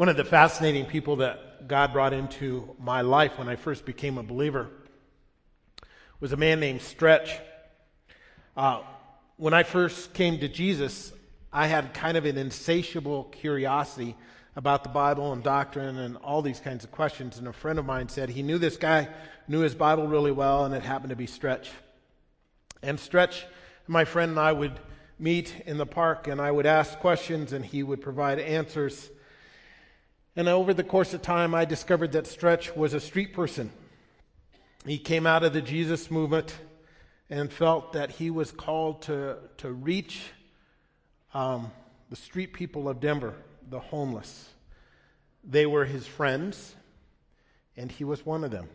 One of the fascinating people that God brought into my life when I first became a believer was a man named Stretch. Uh, when I first came to Jesus, I had kind of an insatiable curiosity about the Bible and doctrine and all these kinds of questions. And a friend of mine said he knew this guy, knew his Bible really well, and it happened to be Stretch. And Stretch, my friend and I would meet in the park, and I would ask questions, and he would provide answers. And over the course of time, I discovered that Stretch was a street person. He came out of the Jesus movement and felt that he was called to, to reach um, the street people of Denver, the homeless. They were his friends, and he was one of them.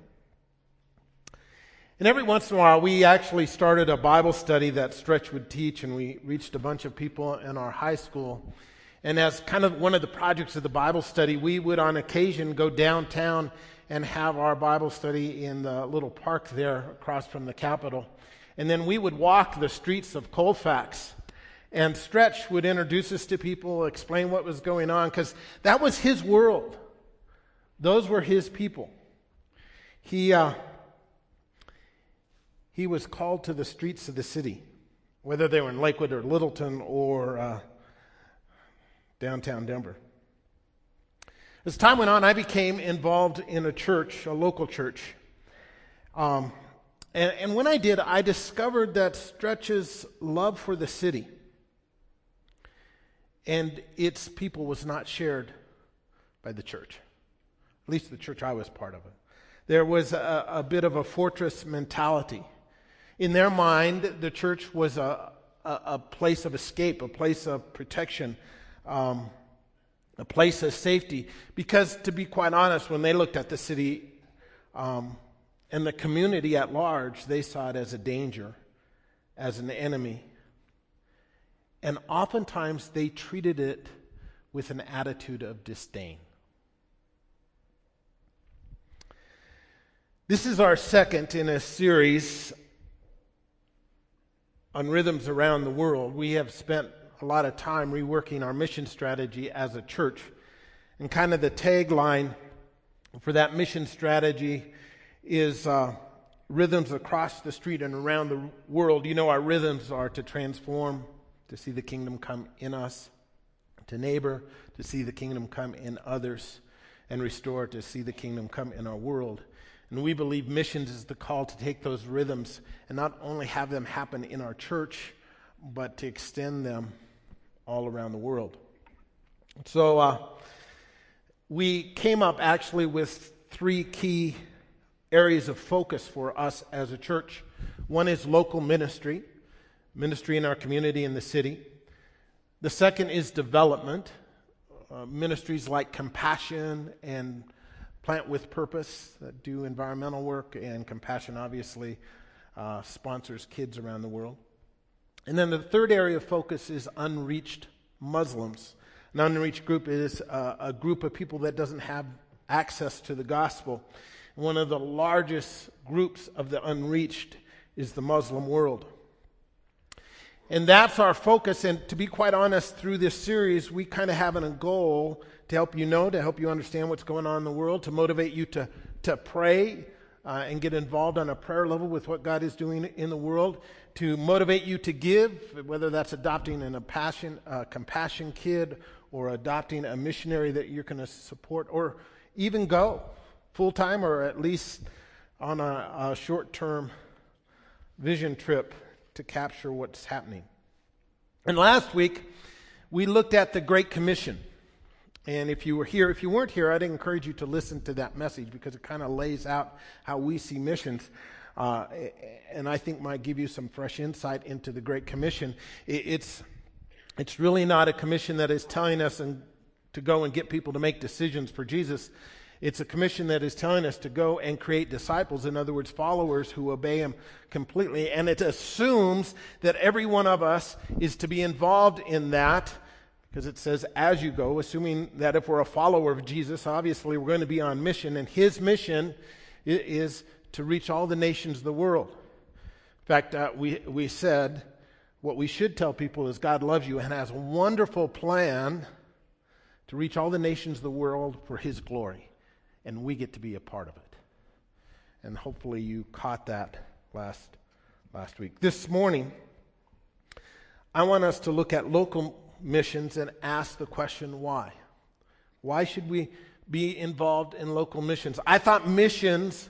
And every once in a while, we actually started a Bible study that Stretch would teach, and we reached a bunch of people in our high school. And as kind of one of the projects of the Bible study, we would on occasion go downtown and have our Bible study in the little park there across from the Capitol. And then we would walk the streets of Colfax. And Stretch would introduce us to people, explain what was going on, because that was his world. Those were his people. He, uh, he was called to the streets of the city, whether they were in Lakewood or Littleton or uh, downtown Denver. As time went on, I became involved in a church, a local church. Um, and, and when I did, I discovered that Stretch's love for the city and its people was not shared by the church, at least the church I was part of. There was a, a bit of a fortress mentality. In their mind, the church was a, a, a place of escape, a place of protection, um, a place of safety. Because, to be quite honest, when they looked at the city um, and the community at large, they saw it as a danger, as an enemy. And oftentimes they treated it with an attitude of disdain. This is our second in a series on rhythms around the world, we have spent a lot of time reworking our mission strategy as a church. And kind of the tagline for that mission strategy is uh, rhythms across the street and around the world. You know, our rhythms are to transform, to see the kingdom come in us, to neighbor, to see the kingdom come in others, and restore, to see the kingdom come in our world. And we believe missions is the call to take those rhythms and not only have them happen in our church, but to extend them all around the world. So uh, we came up actually with three key areas of focus for us as a church. One is local ministry, ministry in our community in the city. The second is development, uh, ministries like compassion and Plant with Purpose that do environmental work, and Compassion obviously uh, sponsors kids around the world. And then the third area of focus is unreached Muslims. An unreached group is uh, a group of people that doesn't have access to the gospel. One of the largest groups of the unreached is the Muslim world. And that's our focus. And to be quite honest, through this series, we kind of have a goal to help you know, to help you understand what's going on in the world, to motivate you to, to pray uh, and get involved on a prayer level with what God is doing in the world, to motivate you to give, whether that's adopting an, a passion, a compassion kid or adopting a missionary that you're going to support, or even go full time or at least on a, a short term vision trip to capture what's happening. And last week, we looked at the Great Commission. And if you were here, if you weren't here, I'd encourage you to listen to that message because it kind of lays out how we see missions. Uh, and I think might give you some fresh insight into the Great Commission. It's, it's really not a commission that is telling us and to go and get people to make decisions for Jesus. It's a commission that is telling us to go and create disciples, in other words, followers who obey Him completely. And it assumes that every one of us is to be involved in that because it says, as you go, assuming that if we're a follower of Jesus, obviously we're going to be on mission, and his mission is to reach all the nations of the world. In fact, uh, we, we said what we should tell people is God loves you and has a wonderful plan to reach all the nations of the world for His glory. And we get to be a part of it. And hopefully you caught that last, last week. This morning, I want us to look at local missions and ask the question why? Why should we be involved in local missions? I thought missions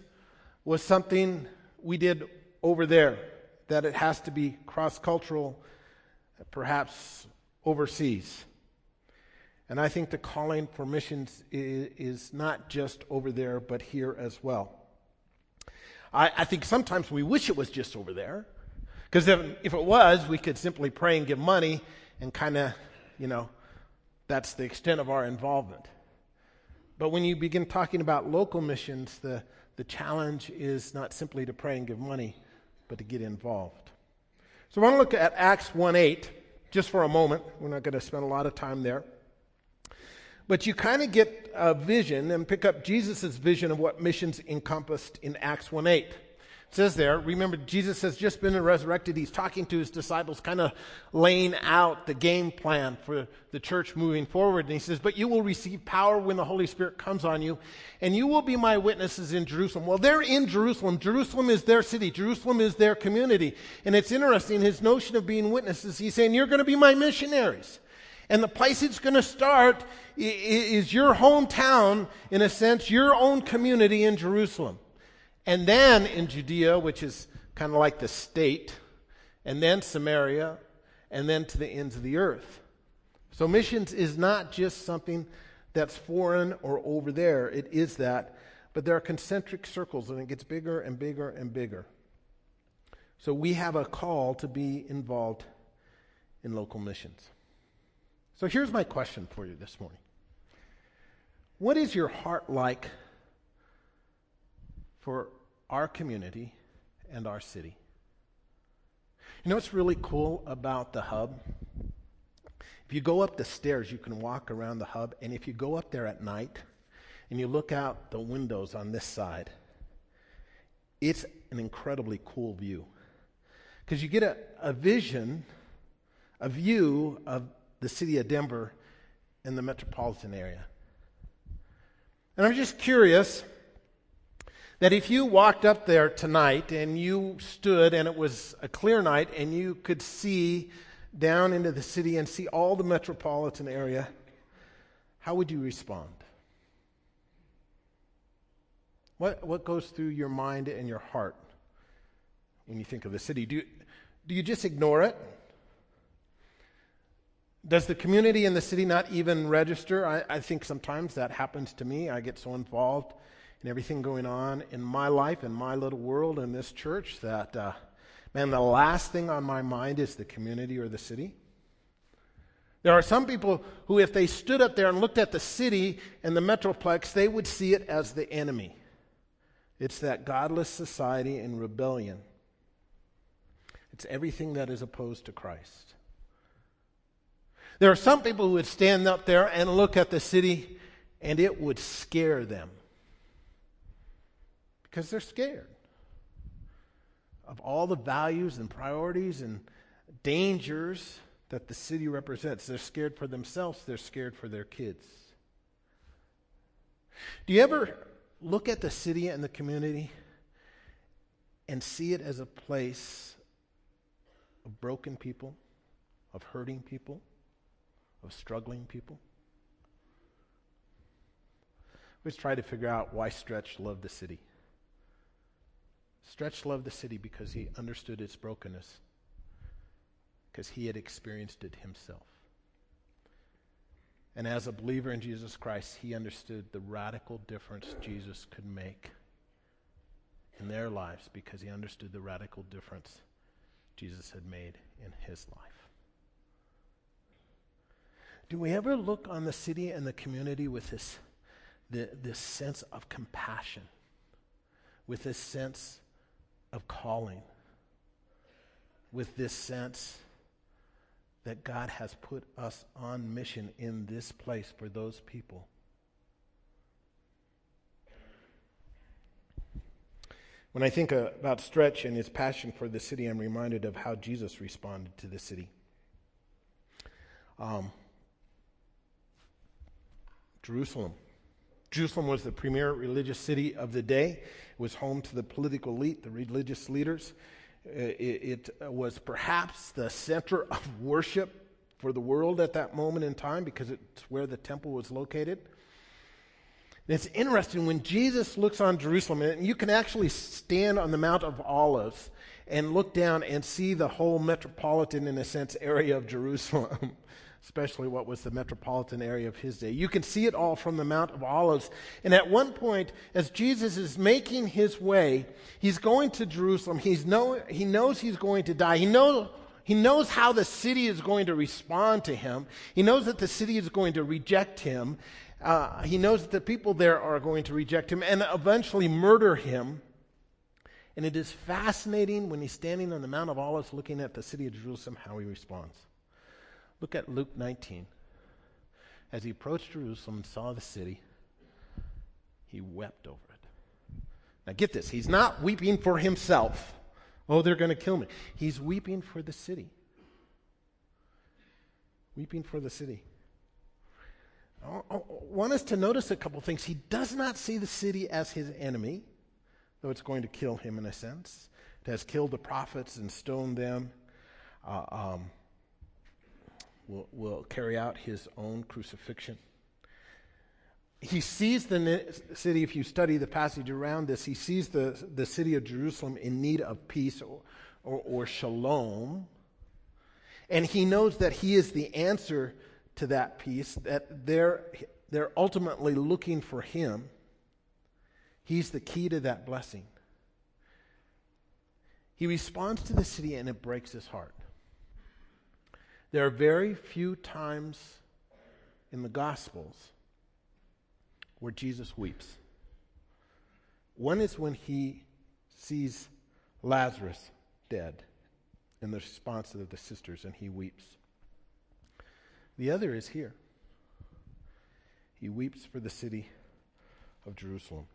was something we did over there, that it has to be cross cultural, perhaps overseas. And I think the calling for missions is, not just over there, but here as well. I, I think sometimes we wish it was just over there, because if, if it was, we could simply pray and give money and kind of, you know, that's the extent of our involvement. But when you begin talking about local missions, the, the challenge is not simply to pray and give money, but to get involved. So I want to look at Acts 1 8 just for a moment. We're not going to spend a lot of time there. But you kind of get a vision and pick up Jesus' vision of what missions encompassed in Acts 1 8 says there, remember, Jesus has just been resurrected. He's talking to his disciples, kind of laying out the game plan for the church moving forward. And he says, But you will receive power when the Holy Spirit comes on you, and you will be my witnesses in Jerusalem. Well, they're in Jerusalem. Jerusalem is their city, Jerusalem is their community. And it's interesting, his notion of being witnesses, he's saying, You're going to be my missionaries. And the place it's going to start is your hometown, in a sense, your own community in Jerusalem and then in Judea, which is kind of like the state, and then Samaria, and then to the ends of the earth. So missions is not just something that's foreign or over there, it is that, but there are concentric circles, and it gets bigger and bigger and bigger. So we have a call to be involved in local missions. So here's my question for you this morning What is your heart like for our community and our city. You know what's really cool about the hub? If you go up the stairs, you can walk around the hub, and if you go up there at night and you look out the windows on this side, it's an incredibly cool view. Because you get a, a vision, a view of the city of Denver and the metropolitan area. And I'm just curious that if you walked up there tonight and you stood and it was a clear night and you could see down into the city and see all the metropolitan area, how would you respond? What, what goes through your mind and your heart when you think of the city? Do do you just ignore it? Does the community in the city not even register? I, I think sometimes that happens to me. I get so involved and everything going on in my life, in my little world, in this church, that, uh, man, the last thing on my mind is the community or the city. There are some people who, if they stood up there and looked at the city and the metroplex, they would see it as the enemy. It's that godless society in rebellion. It's everything that is opposed to Christ. There are some people who would stand up there and look at the city and it would scare them because they're scared of all the values and priorities and dangers that the city represents. They're scared for themselves, they're scared for their kids. Do you ever look at the city and the community and see it as a place of broken people, of hurting people, of struggling people? Let's try to figure out why Stretch loved the city. Stretch loved the city because he understood its brokenness, because he had experienced it himself. And as a believer in Jesus Christ, he understood the radical difference Jesus could make in their lives because he understood the radical difference Jesus had made in his life. Do we ever look on the city and the community with this, the, this sense of compassion, with this sense of calling with this sense that God has put us on mission in this place for those people. When I think about Stretch and his passion for the city, I'm reminded of how Jesus responded to the city. Um, Jerusalem. Jerusalem was the premier religious city of the day. It was home to the political elite, the religious leaders. Uh, it, it was perhaps the center of worship for the world at that moment in time because it's where the temple was located. It's interesting when Jesus looks on Jerusalem, and you can actually stand on the Mount of Olives and look down and see the whole metropolitan, in a sense, area of Jerusalem, especially what was the metropolitan area of his day. You can see it all from the Mount of Olives. And at one point, as Jesus is making his way, he's going to Jerusalem. He's know, he knows he's going to die. He knows he knows how the city is going to respond to him. He knows that the city is going to reject him. Uh, he knows that the people there are going to reject him and eventually murder him. And it is fascinating when he's standing on the Mount of Olives looking at the city of Jerusalem how he responds. Look at Luke 19. As he approached Jerusalem and saw the city, he wept over it. Now get this, he's not weeping for himself. Oh, they're going to kill me. He's weeping for the city. Weeping for the city. I want us to notice a couple things. He does not see the city as his enemy, though it's going to kill him in a sense. It has killed the prophets and stoned them. Uh, um, will, will carry out his own crucifixion he sees the city, if you study the passage around this, he sees the, the city of Jerusalem in need of peace or, or, or shalom. And he knows that he is the answer to that peace, that they're, they're ultimately looking for him. He's the key to that blessing. He responds to the city and it breaks his heart. There are very few times in the Gospels where Jesus weeps. One is when he sees Lazarus dead and the response of the sisters, and he weeps. The other is here. He weeps for the city of Jerusalem.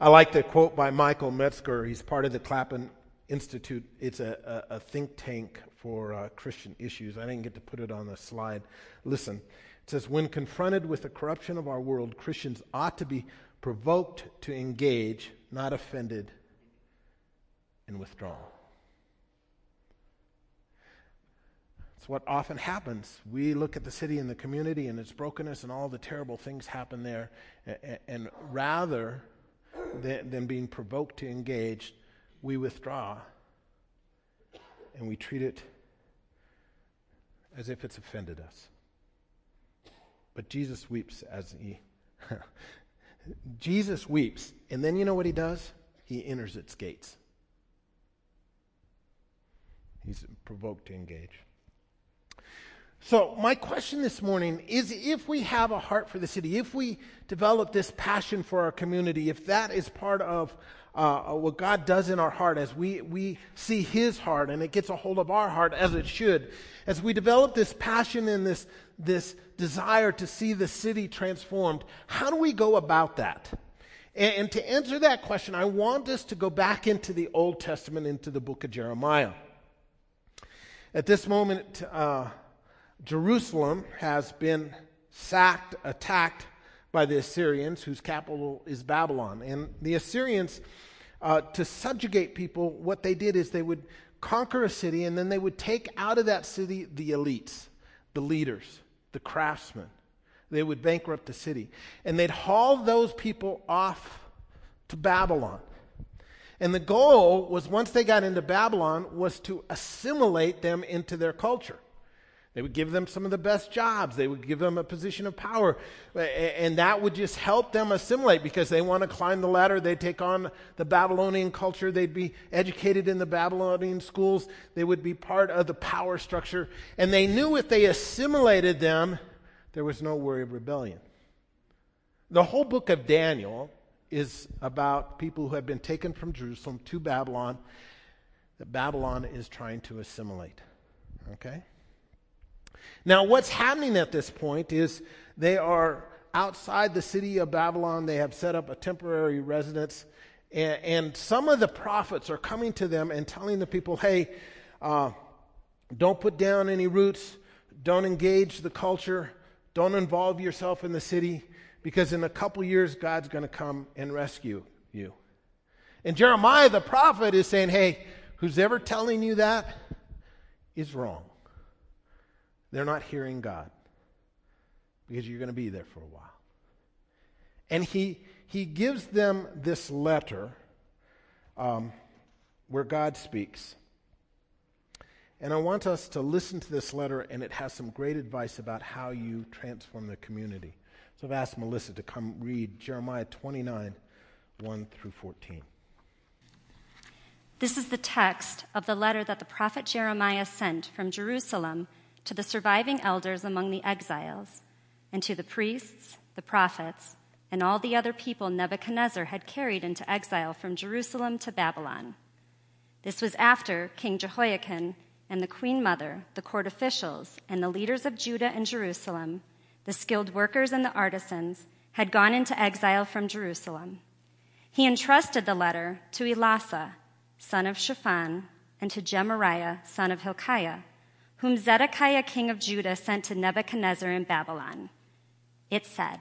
I like the quote by Michael Metzger. He's part of the Clapham Institute. It's a, a, a think tank for uh, Christian issues. I didn't get to put it on the slide. Listen, it says, when confronted with the corruption of our world, Christians ought to be provoked to engage, not offended and withdrawn. It's what often happens. We look at the city and the community and its brokenness and all the terrible things happen there, and, and rather than, than being provoked to engage, we withdraw and we treat it as if it's offended us. But Jesus weeps as he. Jesus weeps. And then you know what he does? He enters its gates. He's provoked to engage. So, my question this morning is if we have a heart for the city, if we develop this passion for our community, if that is part of uh, what God does in our heart as we, we see His heart and it gets a hold of our heart as it should, as we develop this passion and this, this desire to see the city transformed, how do we go about that? And, and to answer that question, I want us to go back into the Old Testament, into the book of Jeremiah. At this moment, uh, Jerusalem has been sacked, attacked by the Assyrians, whose capital is Babylon. And the Assyrians, uh, to subjugate people, what they did is they would conquer a city and then they would take out of that city the elites, the leaders, the craftsmen. They would bankrupt the city. And they'd haul those people off to Babylon. And the goal was once they got into Babylon was to assimilate them into their culture. They would give them some of the best jobs. They would give them a position of power. And that would just help them assimilate because they want to climb the ladder. They'd take on the Babylonian culture. They'd be educated in the Babylonian schools. They would be part of the power structure. And they knew if they assimilated them, there was no worry of rebellion. The whole book of Daniel is about people who have been taken from Jerusalem to Babylon that Babylon is trying to assimilate. Okay? Now, what's happening at this point is they are outside the city of Babylon. They have set up a temporary residence. And, and some of the prophets are coming to them and telling the people, hey, uh, don't put down any roots, don't engage the culture, Don't involve yourself in the city because in a couple years, God's going to come and rescue you. And Jeremiah the prophet is saying, hey, who's ever telling you that is wrong. They're not hearing God because you're going to be there for a while. And he, he gives them this letter um, where God speaks. And I want us to listen to this letter, and it has some great advice about how you transform the community. So I've asked Melissa to come read Jeremiah 29, 1 through 14. This is the text of the letter that the prophet Jeremiah sent from Jerusalem to the surviving elders among the exiles, and to the priests, the prophets, and all the other people Nebuchadnezzar had carried into exile from Jerusalem to Babylon. This was after King Jehoiakim and the queen mother, the court officials, and the leaders of Judah and Jerusalem, the skilled workers and the artisans, had gone into exile from Jerusalem. He entrusted the letter to Elasah, son of Shaphan, and to Gemariah, son of Hilkiah, whom Zedekiah, king of Judah, sent to Nebuchadnezzar in Babylon. It said,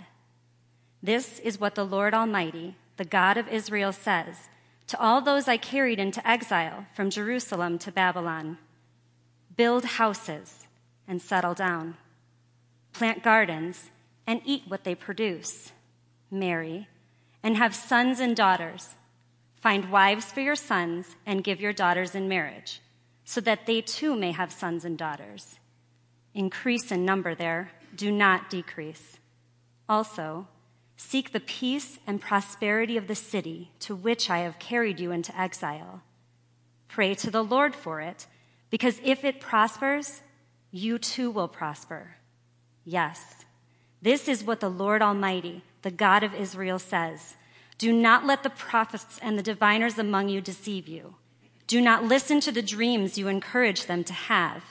This is what the Lord Almighty, the God of Israel, says to all those I carried into exile from Jerusalem to Babylon build houses and settle down, plant gardens and eat what they produce, marry and have sons and daughters. Find wives for your sons and give your daughters in marriage, so that they too may have sons and daughters. Increase in number there, do not decrease. Also, seek the peace and prosperity of the city to which I have carried you into exile. Pray to the Lord for it because if it prospers, you too will prosper. Yes, this is what the Lord Almighty, the God of Israel, says. Do not let the prophets and the diviners among you deceive you. Do not listen to the dreams you encourage them to have.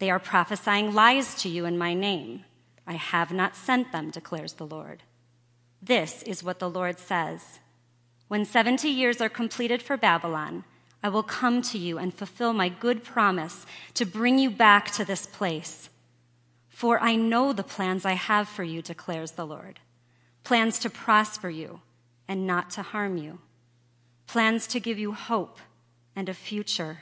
They are prophesying lies to you in my name. I have not sent them, declares the Lord. This is what the Lord says. When 70 years are completed for Babylon, I will come to you and fulfill my good promise to bring you back to this place. For I know the plans I have for you, declares the Lord plans to prosper you and not to harm you, plans to give you hope and a future.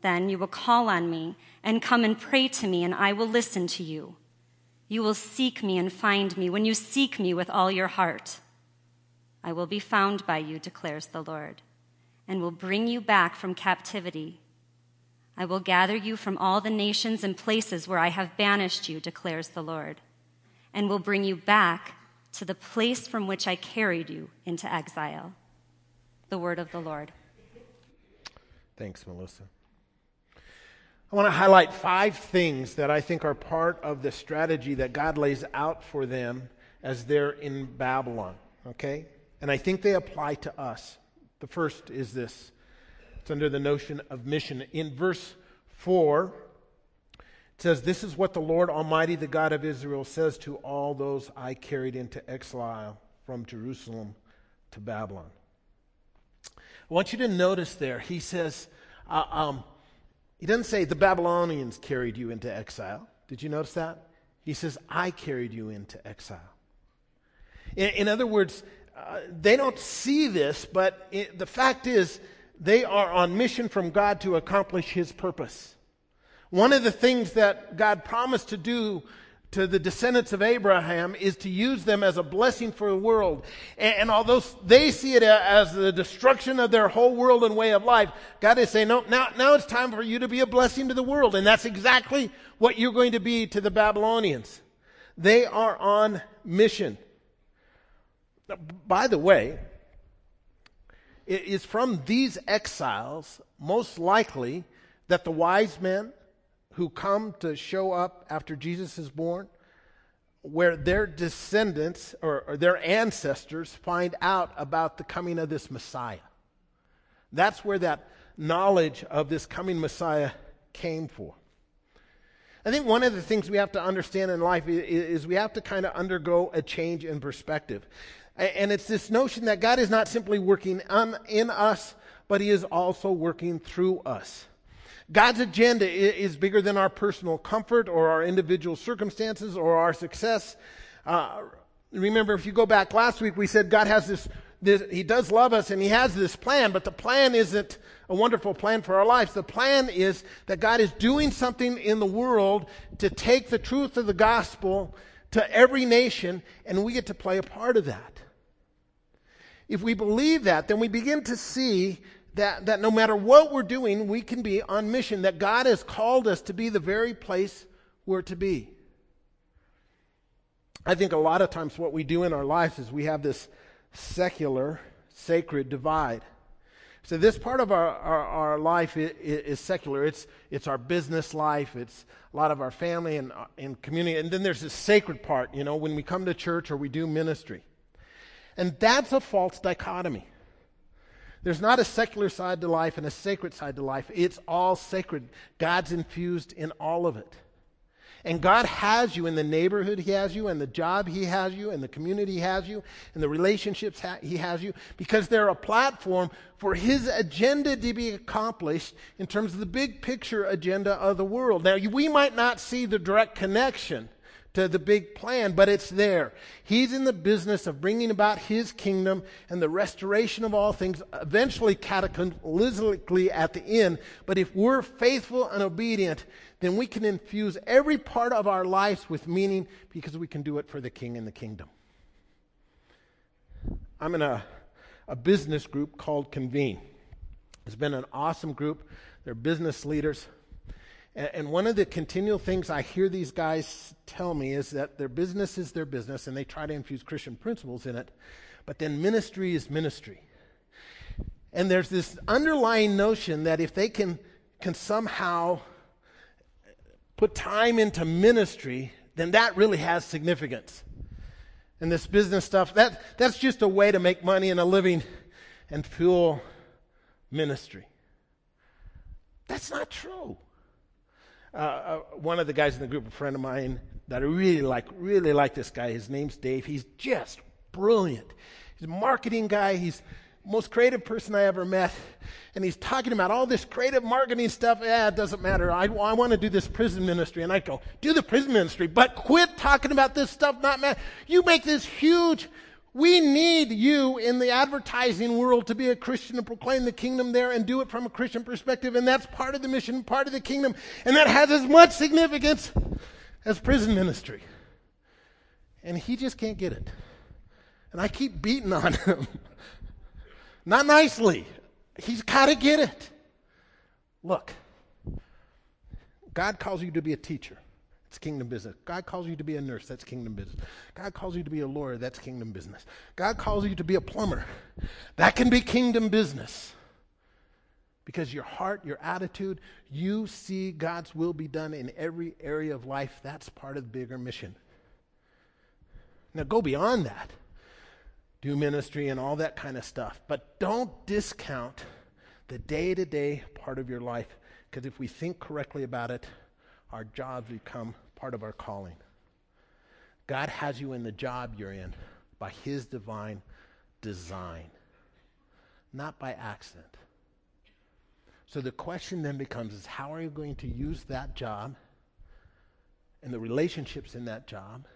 Then you will call on me and come and pray to me, and I will listen to you. You will seek me and find me when you seek me with all your heart. I will be found by you, declares the Lord and will bring you back from captivity. I will gather you from all the nations and places where I have banished you, declares the Lord, and will bring you back to the place from which I carried you into exile. The word of the Lord. Thanks, Melissa. I want to highlight five things that I think are part of the strategy that God lays out for them as they're in Babylon, okay? And I think they apply to us. The first is this it's under the notion of mission. In verse 4, it says, This is what the Lord Almighty, the God of Israel, says to all those I carried into exile from Jerusalem to Babylon. I want you to notice there, he says, uh, um, he doesn't say the Babylonians carried you into exile. Did you notice that? He says, I carried you into exile. In, in other words, uh, they don't see this, but it, the fact is, they are on mission from God to accomplish His purpose. One of the things that God promised to do to the descendants of Abraham is to use them as a blessing for the world. And, and, although they see it as the destruction of their whole world and way of life, God is saying, no, now, now it's time for you to be a blessing to the world. And that's exactly what you're going to be to the Babylonians. They are on mission. By the way, it is from these exiles, most likely, that the wise men who come to show up after Jesus is born, where their descendants or, or, their ancestors find out about the coming of this Messiah. That's where that knowledge of this coming Messiah came for. I think one of the things we have to understand in life is, is we have to kind of undergo a change in perspective. And it's this notion that God is not simply working on, in us, but He is also working through us. God's agenda is bigger than our personal comfort or our individual circumstances or our success. Uh, remember, if you go back last week, we said God has this, this, He does love us and He has this plan, but the plan isn't a wonderful plan for our lives. The plan is that God is doing something in the world to take the truth of the gospel to every nation, and we get to play a part of that. If we believe that, then we begin to see that, that no matter what we're doing, we can be on mission, that God has called us to be the very place we're to be. I think a lot of times what we do in our lives is we have this secular, sacred divide. So this part of our, our, our life is, is, secular. It's, it's our business life. It's a lot of our family and, and community. And then there's this sacred part, you know, when we come to church or we do ministry. And that's a false dichotomy. There's not a secular side to life and a sacred side to life. It's all sacred. God's infused in all of it. And God has you in the neighborhood He has you, and the job He has you, and the community He has you, and the relationships He has you, because they're a platform for His agenda to be accomplished in terms of the big picture agenda of the world. Now, we might not see the direct connection to the big plan, but it's there. He's in the business of bringing about his kingdom and the restoration of all things, eventually cataclysmically at the end. But if we're faithful and obedient, then we can infuse every part of our lives with meaning because we can do it for the king and the kingdom. I'm in a, a business group called Convene. It's been an awesome group. They're business leaders. And, one of the continual things I hear these guys tell me is that their business is their business and they try to infuse Christian principles in it, but then ministry is ministry. And there's this underlying notion that if they can, can somehow put time into ministry, then that really has significance. And this business stuff, that, that's just a way to make money and a living and fuel ministry. That's not true. Uh, uh, one of the guys in the group, a friend of mine that I really like, really like this guy. His name's Dave. He's just brilliant. He's a marketing guy. He's most creative person I ever met. And he's talking about all this creative marketing stuff. Yeah, it doesn't matter. I, I want to do this prison ministry. And I go, do the prison ministry, but quit talking about this stuff not matter. You make this huge we need you in the advertising world to be a Christian and proclaim the kingdom there and do it from a Christian perspective. And that's part of the mission, part of the kingdom. And that has as much significance as prison ministry. And he just can't get it. And I keep beating on him. Not nicely. He's got to get it. Look, God calls you to be a teacher. It's kingdom business. God calls you to be a nurse. That's kingdom business. God calls you to be a lawyer. That's kingdom business. God calls you to be a plumber. That can be kingdom business. Because your heart, your attitude, you see God's will be done in every area of life. That's part of the bigger mission. Now go beyond that. Do ministry and all that kind of stuff. But don't discount the day to day part of your life. Because if we think correctly about it, our jobs become part of our calling. God has you in the job you're in by His divine design, not by accident. So the question then becomes is how are you going to use that job and the relationships in that job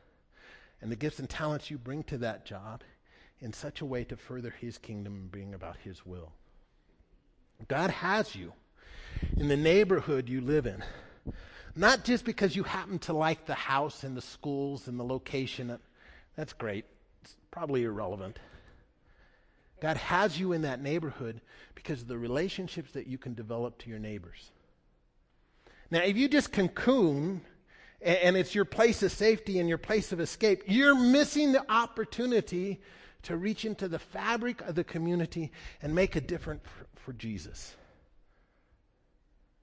and the gifts and talents you bring to that job in such a way to further his kingdom and bring about his will? God has you in the neighborhood you live in not just because you happen to like the house and the schools and the location. That's great. It's probably irrelevant. God has you in that neighborhood because of the relationships that you can develop to your neighbors. Now, if you just cocoon and it's your place of safety and your place of escape, you're missing the opportunity to reach into the fabric of the community and make a difference for, for Jesus.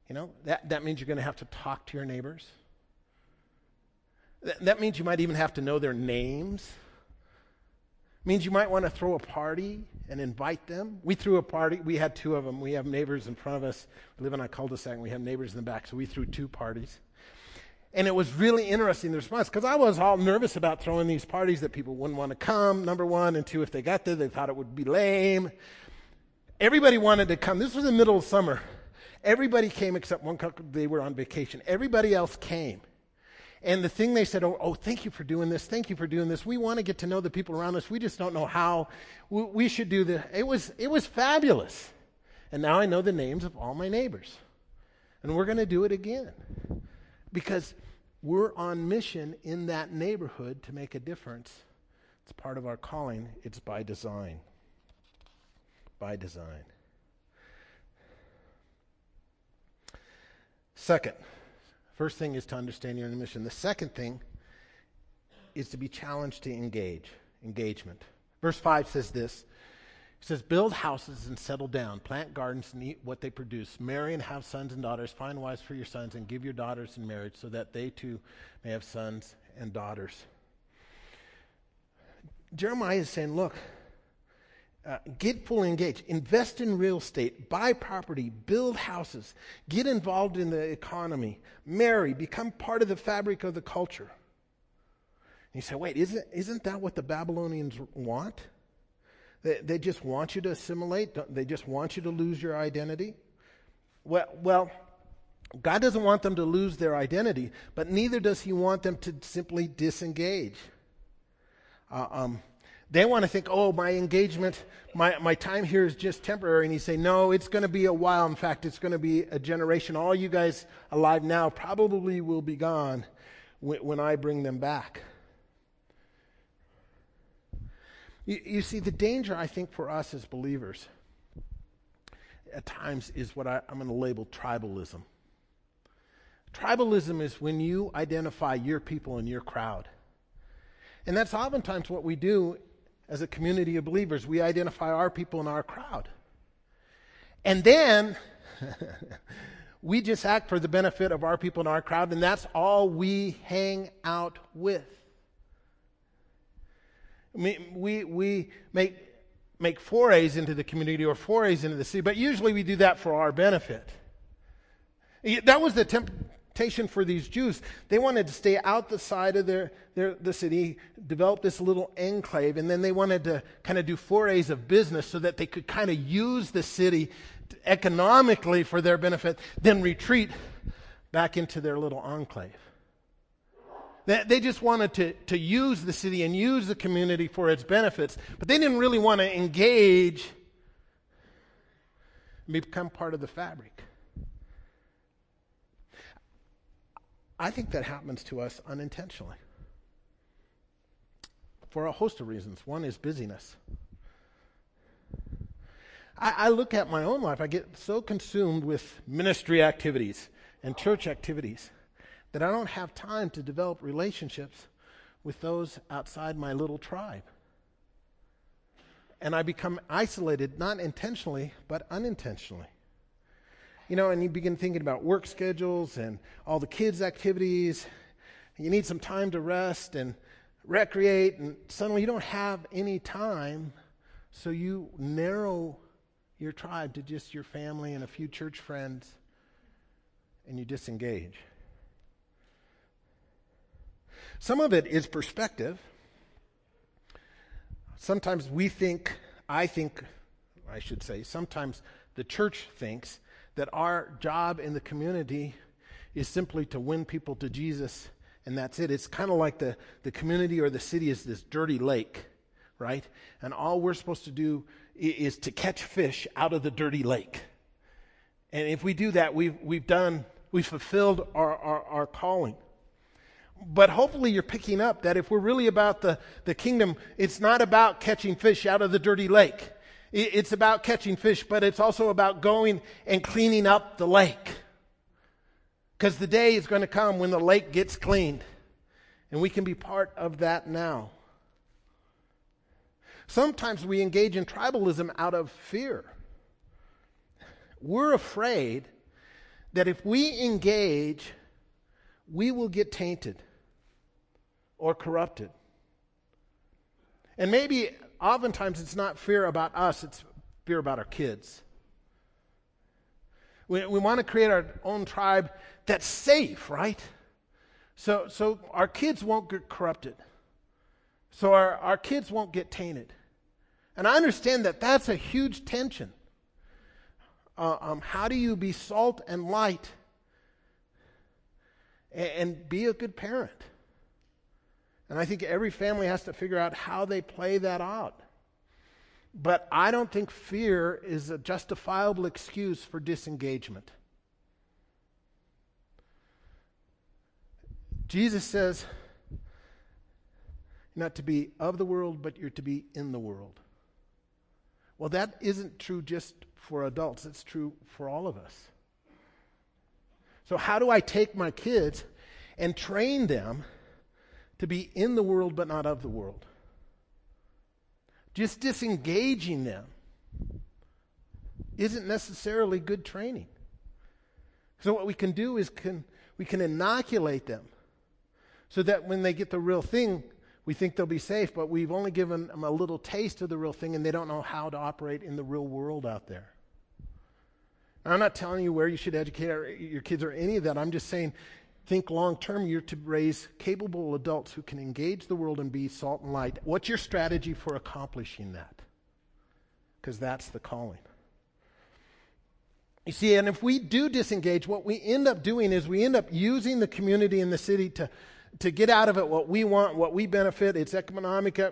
You know, that, that means you're going to have to talk to your neighbors. That, that means you might even have to know their names. It means you might want to throw a party and invite them. We threw a party. We had two of them. We have neighbors in front of us. We live in a cul-de-sac, and we have neighbors in the back, so we threw two parties. And it was really interesting, the response, because I was all nervous about throwing these parties that people wouldn't want to come, number one. And two, if they got there, they thought it would be lame. Everybody wanted to come. This was the middle of summer. Everybody came except one couple, they were on vacation. Everybody else came. And the thing they said, oh, oh, thank you for doing this. Thank you for doing this. We want to get to know the people around us. We just don't know how. We, we should do this. It was, it was fabulous. And now I know the names of all my neighbors. And we're going to do it again. Because we're on mission in that neighborhood to make a difference. It's part of our calling, it's by design. By design. Second, first thing is to understand your mission. The second thing is to be challenged to engage, engagement. Verse 5 says this. It says, Build houses and settle down, plant gardens and eat what they produce, marry and have sons and daughters, find wives for your sons, and give your daughters in marriage so that they too may have sons and daughters. Jeremiah is saying, Look, uh, get fully engaged. Invest in real estate. Buy property. Build houses. Get involved in the economy. Marry. Become part of the fabric of the culture. And you say, wait, isn't, isn't that what the Babylonians want? They, they just want you to assimilate? They just want you to lose your identity? Well, well, God doesn't want them to lose their identity, but neither does He want them to simply disengage. Uh, um, they want to think, oh, my engagement, my, my time here is just temporary. And he say, no, it's going to be a while. In fact, it's going to be a generation. All you guys alive now probably will be gone when, when I bring them back. You, you, see, the danger, I think, for us as believers at times is what I, I'm going to label tribalism. Tribalism is when you identify your people and your crowd. And that's oftentimes what we do as a community of believers. We identify our people in our crowd. And then we just act for the benefit of our people in our crowd, and that's all we hang out with. We, we, we make, make forays into the community or forays into the city, but usually we do that for our benefit. That was the temp- temptation for these Jews. They wanted to stay out the side of their, their, the city, develop this little enclave, and then they wanted to kind of do forays of business so that they could kind of use the city economically for their benefit, then retreat back into their little enclave. They, just wanted to, to use the city and use the community for its benefits, but they didn't really want to engage and become part of the fabric. I think that happens to us unintentionally for a host of reasons. One is busyness. I, I, look at my own life, I get so consumed with ministry activities and church activities that I don't have time to develop relationships with those outside my little tribe. And I become isolated, not intentionally, but unintentionally. You know, and you begin thinking about work schedules and all the kids' activities. You need some time to rest and recreate, and suddenly you don't have any time, so you narrow your tribe to just your family and a few church friends, and you disengage. Some of it is perspective. Sometimes we think, I think, I should say, sometimes the church thinks that our job in the community is simply to win people to Jesus, and that's it. It's kind of like the, the community or the city is this dirty lake, right? And all we're supposed to do is to catch fish out of the dirty lake. And if we do that, we've, we've done, we've fulfilled our, our, our calling. But hopefully you're picking up that if we're really about the, the kingdom, it's not about catching fish out of the dirty lake. It's about catching fish, but it's also about going and cleaning up the lake. Because the day is going to come when the lake gets cleaned, and we can be part of that now. Sometimes we engage in tribalism out of fear. We're afraid that if we engage, we will get tainted or corrupted. And maybe oftentimes it's not fear about us, it's fear about our kids. We, we want to create our own tribe that's safe, right? So, so our kids won't get corrupted. So our, our kids won't get tainted. And I understand that that's a huge tension. Uh, um, how do you be salt and light and, and be a good parent? And I think every family has to figure out how they play that out. But I don't think fear is a justifiable excuse for disengagement. Jesus says, not to be of the world, but you're to be in the world. Well, that isn't true just for adults, it's true for all of us. So, how do I take my kids and train them to be in the world but not of the world? Just disengaging them isn't necessarily good training. So, what we can do is can, we can inoculate them so that when they get the real thing, we think they'll be safe, but we've only given them a little taste of the real thing and they don't know how to operate in the real world out there. I'm not telling you where you should educate your kids or any of that. I'm just saying, think long term. You're to raise capable adults who can engage the world and be salt and light. What's your strategy for accomplishing that? Because that's the calling. You see, and if we do disengage, what we end up doing is we end up using the community and the city to to get out of it what we want, what we benefit. It's economic uh,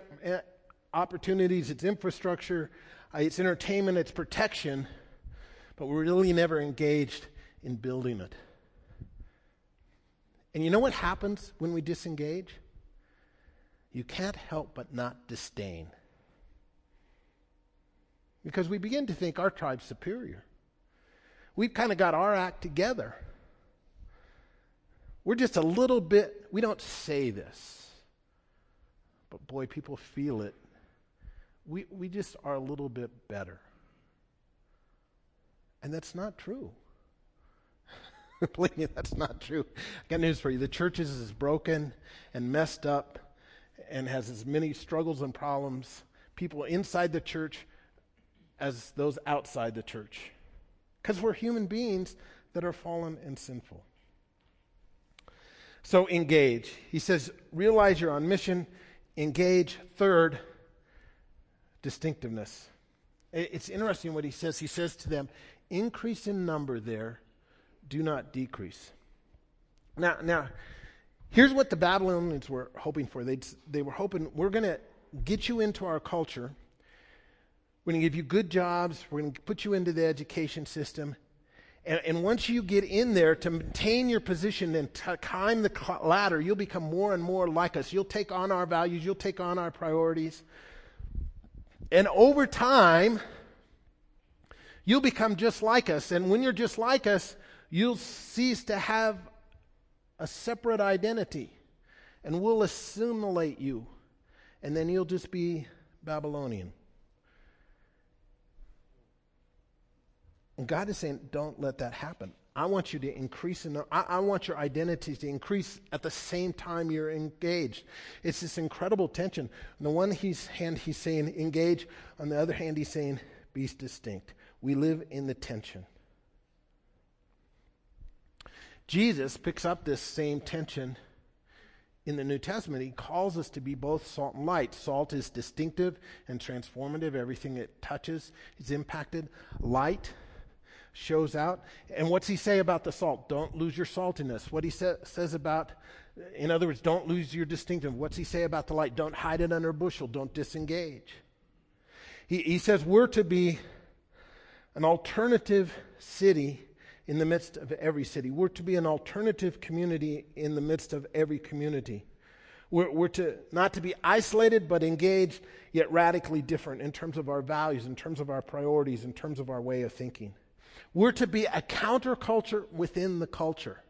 opportunities, it's infrastructure, uh, it's entertainment, it's protection, but we're really never engaged in building it. And you know what happens when we disengage? You can't help but not disdain. Because we begin to think our tribe's superior. We've kind of got our act together. We're just a little bit, we don't say this, but boy, people feel it. We, we just are a little bit better. And that's not true. Believe me, that's not true. I got news for you. The church is as broken and messed up and has as many struggles and problems, people inside the church as those outside the church. Because we're human beings that are fallen and sinful. So engage. He says, realize you're on mission. Engage. Third, distinctiveness. It's interesting what he says. He says to them, increase in number there, do not decrease. Now, now, here's what the Babylonians were hoping for. they they were hoping, we're going to get you into our culture. We're going to give you good jobs. We're going to put you into the education system. And, and, once you get in there to maintain your position and to climb the ladder, you'll become more and more like us. You'll take on our values, you'll take on our priorities. And over time, you'll become just like us. And when you're just like us, you'll cease to have a separate identity. And we'll assimilate you. And then you'll just be Babylonian. And God is saying, don't let that happen. I want you to increase in, I, I, want your identity to increase at the same time you're engaged. It's this incredible tension. On the one hand, he's saying engage. On the other hand, he's saying be distinct. We live in the tension. Jesus picks up this same tension in the New Testament. He calls us to be both salt and light. Salt is distinctive and transformative. Everything it touches is impacted. Light shows out. And what's he say about the salt? Don't lose your saltiness. What he sa- says about, in other words, don't lose your distinctive. What's he say about the light? Don't hide it under a bushel. Don't disengage. He, he says we're to be an alternative city in the midst of every city. We're to be an alternative community in the midst of every community. We're, we're, to not to be isolated but engaged, yet radically different in terms of our values, in terms of our priorities, in terms of our way of thinking. We're to be a counterculture within the culture.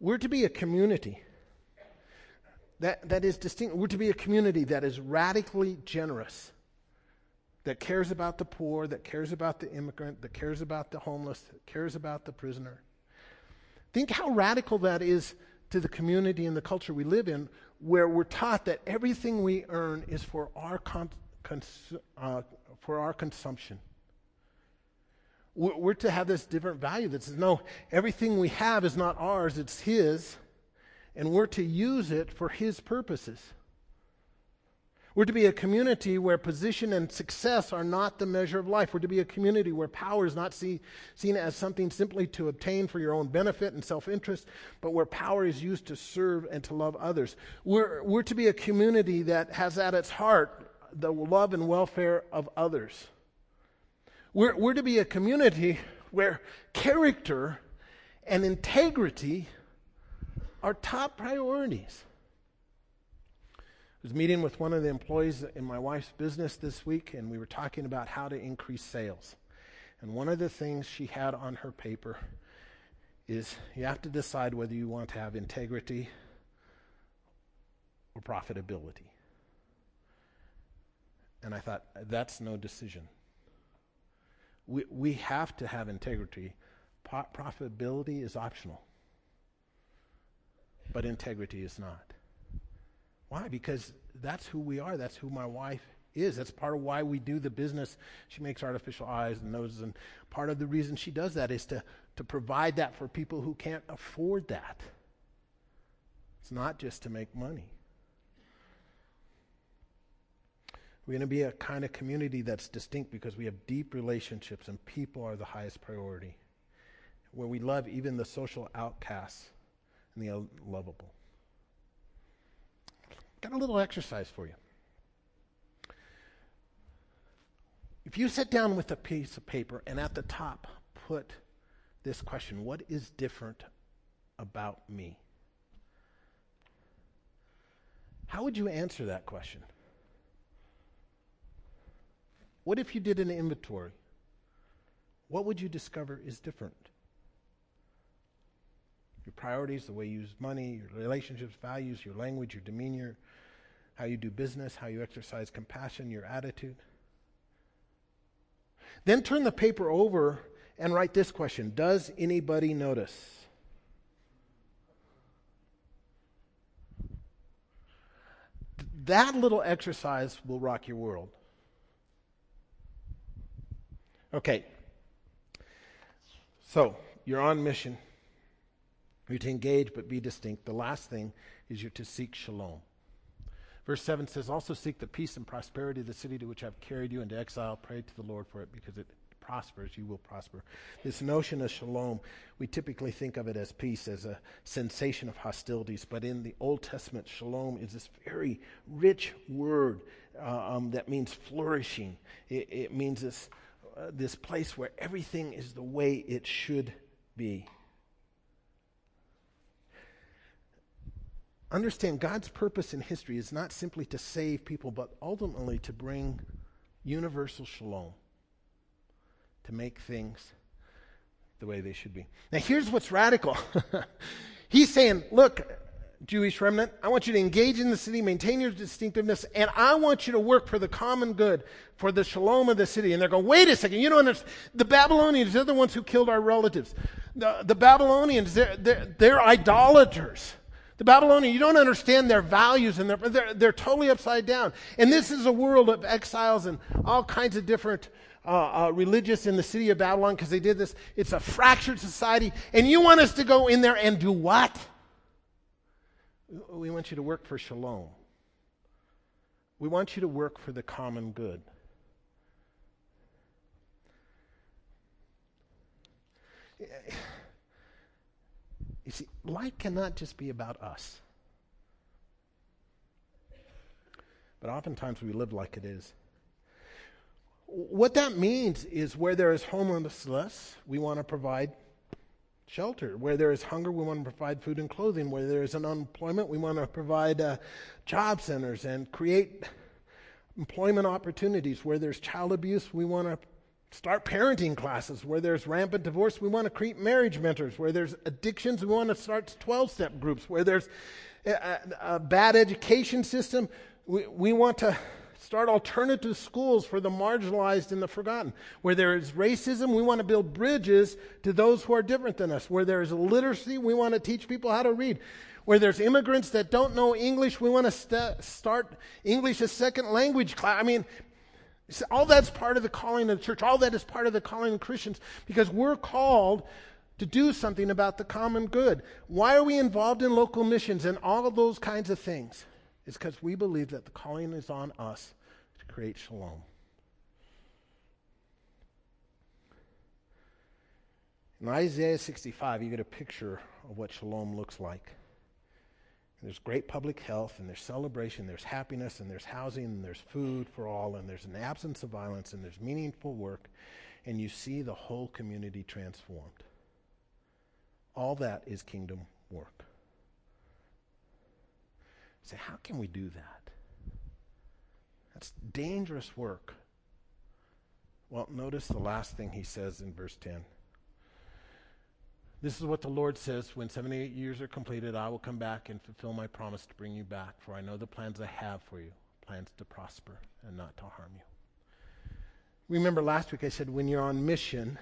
We're to be a community that, that is distinct. We're to be a community that is radically generous, that cares about the poor, that cares about the immigrant, that cares about the homeless, that cares about the prisoner. Think how radical that is to the community and the culture we live in, where we're taught that everything we earn is for our, con- cons- uh, for our consumption. We're to have this different value that says, no, everything we have is not ours, it's His, and we're to use it for His purposes. We're to be a community where position and success are not the measure of life. We're to be a community where power is not see, seen as something simply to obtain for your own benefit and self interest, but where power is used to serve and to love others. We're, we're to be a community that has at its heart the love and welfare of others. We're, we're to be a community where character and integrity are top priorities was meeting with one of the employees in my wife's business this week, and we were talking about how to increase sales. And one of the things she had on her paper is you have to decide whether you want to have integrity or profitability. And I thought, that's no decision. We, we have to have integrity. Profitability is optional, but integrity is not. Why? Because that's who we are. That's who my wife is. That's part of why we do the business. She makes artificial eyes and noses, and part of the reason she does that is to, to provide that for people who can't afford that. It's not just to make money. We're going to be a kind of community that's distinct because we have deep relationships and people are the highest priority. Where we love even the social outcasts and the unlovable. Got a little exercise for you. If you sit down with a piece of paper and at the top put this question What is different about me? How would you answer that question? What if you did an inventory? What would you discover is different? Your priorities, the way you use money, your relationships, values, your language, your demeanor, how you do business, how you exercise compassion, your attitude. Then turn the paper over and write this question Does anybody notice? That little exercise will rock your world. Okay. So, you're on mission. You're to engage but be distinct. The last thing is you're to seek shalom. Verse 7 says, Also seek the peace and prosperity of the city to which I've carried you into exile. Pray to the Lord for it because it prospers, you will prosper. This notion of shalom, we typically think of it as peace, as a sensation of hostilities. But in the Old Testament, shalom is this very rich word uh, um, that means flourishing. It, it means this, uh, this place where everything is the way it should be. Understand God's purpose in history is not simply to save people, but ultimately to bring universal shalom, to make things the way they should be. Now, here's what's radical He's saying, look, Jewish remnant, I want you to engage in the city, maintain your distinctiveness, and I want you to work for the common good, for the shalom of the city. And they're going, wait a second, you don't understand. The Babylonians, they're the ones who killed our relatives. The, the Babylonians, they're, they're, they're idolaters. The Babylonians, you don't understand their values, and they're, they're, totally upside down. And this is a world of exiles and all kinds of different uh, uh, religious in the city of Babylon because they did this. It's a fractured society. And you want us to go in there and do what? We want you to work for shalom. We want you to work for the common good. You see, life cannot just be about us. But oftentimes we live like it is. What that means is where there is homelessness, we want to provide shelter. Where there is hunger, we want to provide food and clothing. Where there is an unemployment, we want to provide uh, job centers and create employment opportunities. Where there's child abuse, we want to start parenting classes. Where there's rampant divorce, we want to create marriage mentors. Where there's addictions, we want to start 12 step groups. Where there's a, a, bad education system, we, we want to start alternative schools for the marginalized and the forgotten. Where there is racism, we want to build bridges to those who are different than us. Where there is literacy, we want to teach people how to read. Where there's immigrants that don't know English, we want to st- start English as second language class. I mean, all that's part of the calling of the church. All that is part of the calling of Christians because we're called to do something about the common good. Why are we involved in local missions and all of those kinds of things? It's because we believe that the calling is on us to create shalom. In Isaiah 65, you get a picture of what shalom looks like. There's great public health, and there's celebration, there's happiness, and there's housing, and there's food for all, and there's an absence of violence, and there's meaningful work, and you see the whole community transformed. All that is kingdom work. say, how can we do that? That's dangerous work. Well, notice the last thing he says in verse 10. This is what the Lord says When 78 years are completed, I will come back and fulfill my promise to bring you back, for I know the plans I have for you plans to prosper and not to harm you. Remember last week I said when you're on mission,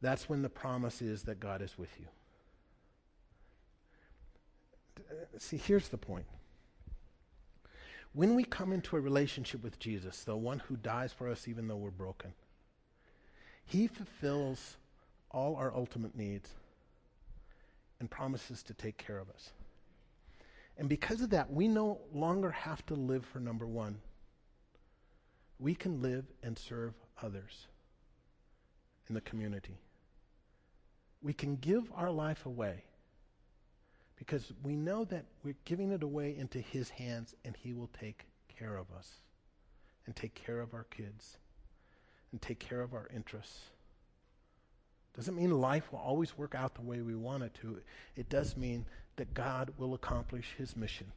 that's when the promise is that God is with you. See, here's the point. When we come into a relationship with Jesus, the one who dies for us even though we're broken, he fulfills all our ultimate needs and promises to take care of us. And because of that, we no longer have to live for number one. We can live and serve others in the community. We can give our life away because we know that we're giving it away into His hands and He will take care of us and take care of our kids and take care of our interests doesn't mean life will always work out the way we want it to. It does mean that God will accomplish his mission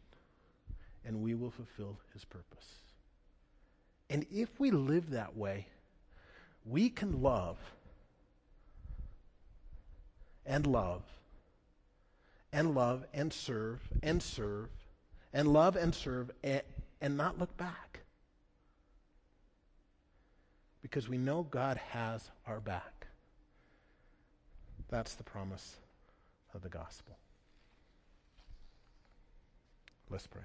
and we will fulfill his purpose. And if we live that way, we can love and love and love and serve and serve and love and serve and, and not look back. Because we know God has our back. That's the promise of the gospel. Let's pray.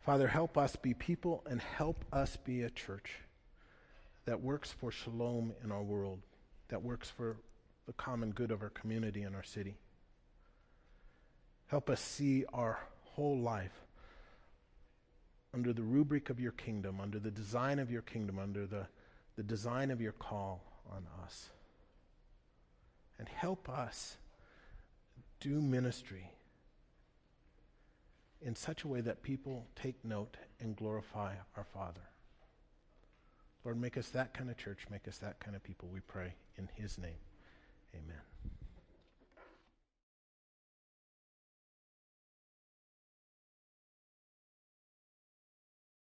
Father, help us be people and help us be a church that works for shalom in our world, that works for the common good of our community and our city. Help us see our whole life under the rubric of your kingdom, under the design of your kingdom, under the, the design of your call on us. And help us do ministry in such a way that people take note and glorify our Father. Lord, make us that kind of church, make us that kind of people, we pray in His name. Amen.